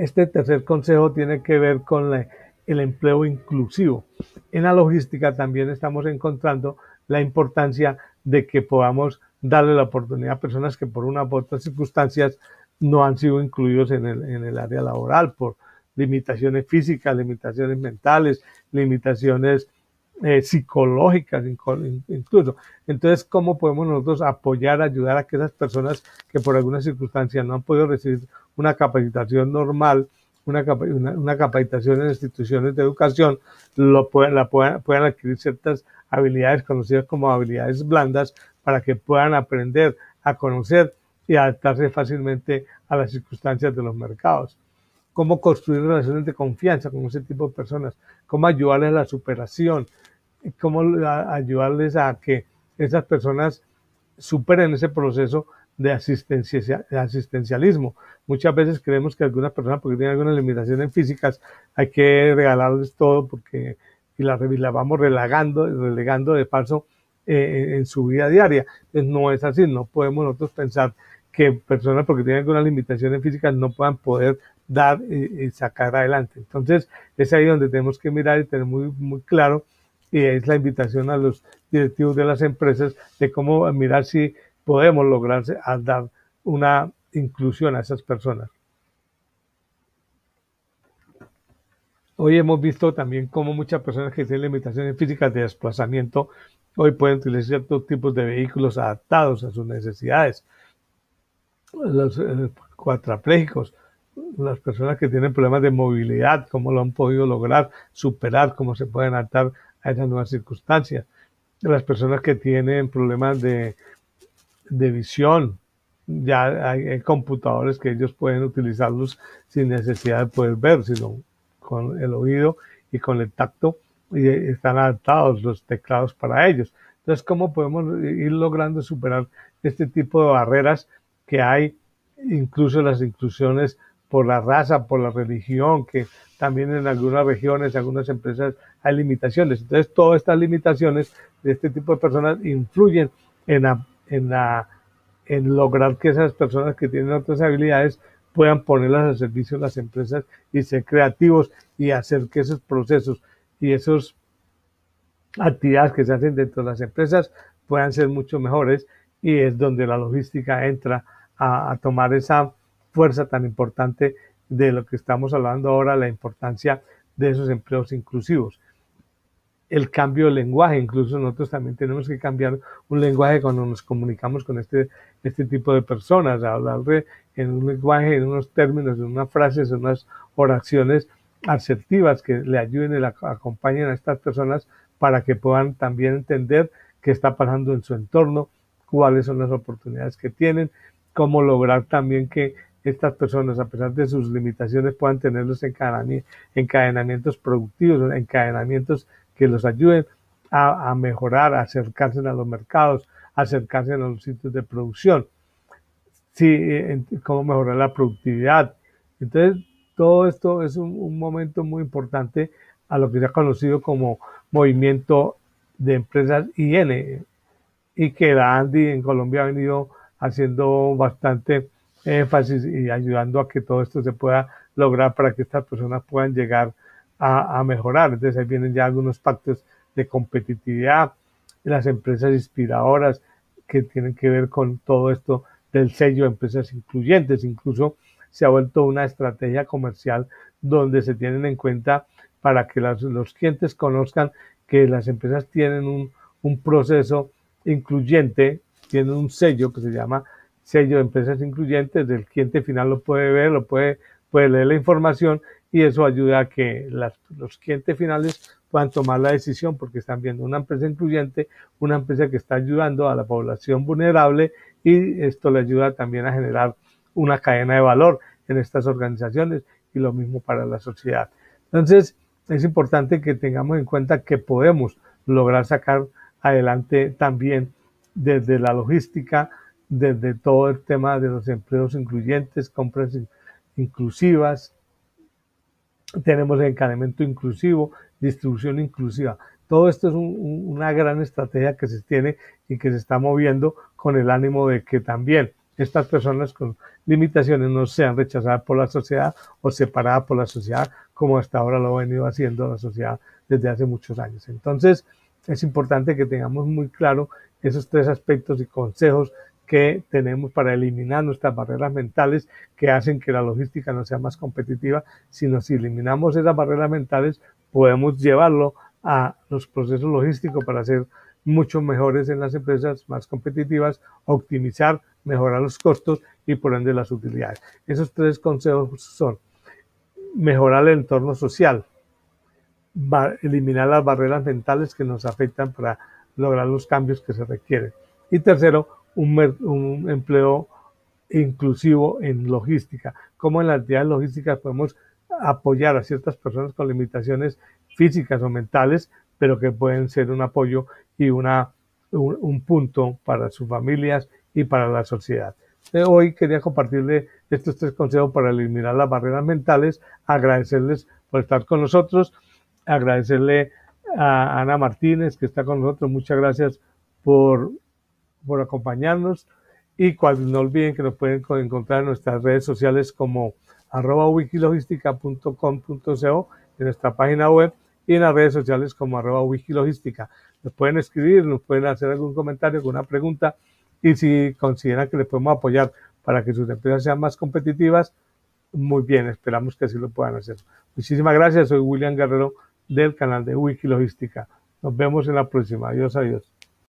Este tercer consejo tiene que ver con el empleo inclusivo. En la logística también estamos encontrando la importancia de que podamos darle la oportunidad a personas que por una u otras circunstancias no han sido incluidos en el área laboral por limitaciones físicas, limitaciones mentales, limitaciones eh, psicológicas incluso. Entonces, ¿cómo podemos nosotros apoyar, ayudar a que esas personas que por alguna circunstancia no han podido recibir una capacitación normal, una, una, capacitación en instituciones de educación, lo puedan, puedan adquirir ciertas habilidades conocidas como habilidades blandas para que puedan aprender a conocer y adaptarse fácilmente a las circunstancias de los mercados. Cómo construir relaciones de confianza con ese tipo de personas, cómo ayudarles a la superación, cómo ayudarles a que esas personas superen ese proceso de, asistencialismo. Muchas veces creemos que algunas personas, porque tienen algunas limitaciones físicas, hay que regalarles todo porque y la, vamos relegando, relegando de paso eh, en su vida diaria. Entonces no es así, no podemos nosotros pensar que personas porque tienen algunas limitaciones físicas no puedan poder dar y, sacar adelante. Entonces es ahí donde tenemos que mirar y tener muy, muy claro y es la invitación a los directivos de las empresas de cómo mirar si podemos lograr dar una inclusión a esas personas. Hoy hemos visto también cómo muchas personas que tienen limitaciones físicas de desplazamiento hoy pueden utilizar ciertos tipos de vehículos adaptados a sus necesidades. Los eh, cuadraplégicos, las personas que tienen problemas de movilidad, cómo lo han podido lograr, superar, cómo se pueden adaptar a esas nuevas circunstancias. Las personas que tienen problemas de, de visión, ya hay, computadores que ellos pueden utilizarlos sin necesidad de poder ver, sino con el oído y con el tacto y están adaptados los teclados para ellos. Entonces, ¿cómo podemos ir logrando superar este tipo de barreras que hay, incluso las inclusiones por la raza, por la religión, que también en algunas regiones, en algunas empresas hay limitaciones. Entonces, todas estas limitaciones de este tipo de personas influyen en, en, la, en lograr que esas personas que tienen otras habilidades puedan ponerlas al servicio de las empresas y ser creativos y hacer que esos procesos y esas actividades que se hacen dentro de las empresas puedan ser mucho mejores y es donde la logística entra a, tomar esa fuerza tan importante de lo que estamos hablando ahora, la importancia de esos empleos inclusivos. El cambio de lenguaje, incluso nosotros también tenemos que cambiar un lenguaje cuando nos comunicamos con este, este tipo de personas, hablar de, en un lenguaje, en unos términos, en unas frases, en unas oraciones asertivas que le ayuden y le acompañen a estas personas para que puedan también entender qué está pasando en su entorno, cuáles son las oportunidades que tienen, cómo lograr también que estas personas, a pesar de sus limitaciones, puedan tener los encadenamientos productivos, encadenamientos que los ayuden a, mejorar, a acercarse a los mercados, acercarse a los sitios de producción, sí, cómo mejorar la productividad. Entonces, todo esto es un, momento muy importante a lo que se ha conocido como movimiento de empresas IN y que la ANDI en Colombia ha venido haciendo bastante énfasis y ayudando a que todo esto se pueda lograr para que estas personas puedan llegar a, mejorar. Entonces ahí vienen ya algunos pactos de competitividad, las empresas inspiradoras que tienen que ver con todo esto del sello de empresas incluyentes, incluso se ha vuelto una estrategia comercial donde se tienen en cuenta para que los clientes conozcan que las empresas tienen un, un, proceso incluyente, tienen un sello que se llama sello de empresas incluyentes, el cliente final lo puede ver, lo puede, puede leer la información y eso ayuda a que los clientes finales puedan tomar la decisión porque están viendo una empresa incluyente, una empresa que está ayudando a la población vulnerable y esto le ayuda también a generar una cadena de valor en estas organizaciones y lo mismo para la sociedad. Entonces, es importante que tengamos en cuenta que podemos lograr sacar adelante también desde la logística, desde todo el tema de los empleos incluyentes, compras inclusivas, tenemos encadenamiento inclusivo, distribución inclusiva. Todo esto es una gran estrategia que se tiene y que se está moviendo con el ánimo de que también estas personas con limitaciones no sean rechazadas por la sociedad o separadas por la sociedad, como hasta ahora lo ha venido haciendo la sociedad desde hace muchos años. Entonces, es importante que tengamos muy claro esos tres aspectos y consejos que tenemos para eliminar nuestras barreras mentales que hacen que la logística no sea más competitiva, sino si eliminamos esas barreras mentales podemos llevarlo a los procesos logísticos para ser mucho mejores en las empresas, más competitivas, optimizar, mejorar los costos y por ende las utilidades. Esos tres consejos son mejorar el entorno social, eliminar las barreras mentales que nos afectan para lograr los cambios que se requieren. Y tercero, un, empleo inclusivo en logística. Como en las actividades logísticas podemos apoyar a ciertas personas con limitaciones físicas o mentales, pero que pueden ser un apoyo y una, un, punto para sus familias y para la sociedad. Eh, hoy quería compartirle estos tres consejos para eliminar las barreras mentales, agradecerles por estar con nosotros, agradecerle a Ana Martínez que está con nosotros, muchas gracias por, por acompañarnos y no olviden que nos pueden encontrar en nuestras redes sociales como arroba wikilogistica.com.co en nuestra página web y en las redes sociales como arroba wikilogística. Nos pueden escribir, nos pueden hacer algún comentario, alguna pregunta y si consideran que les podemos apoyar para que sus empresas sean más competitivas, muy bien, esperamos que así lo puedan hacer. Muchísimas gracias, soy William Guerrero del canal de Wikilogística. Nos vemos en la próxima. Adiós, adiós.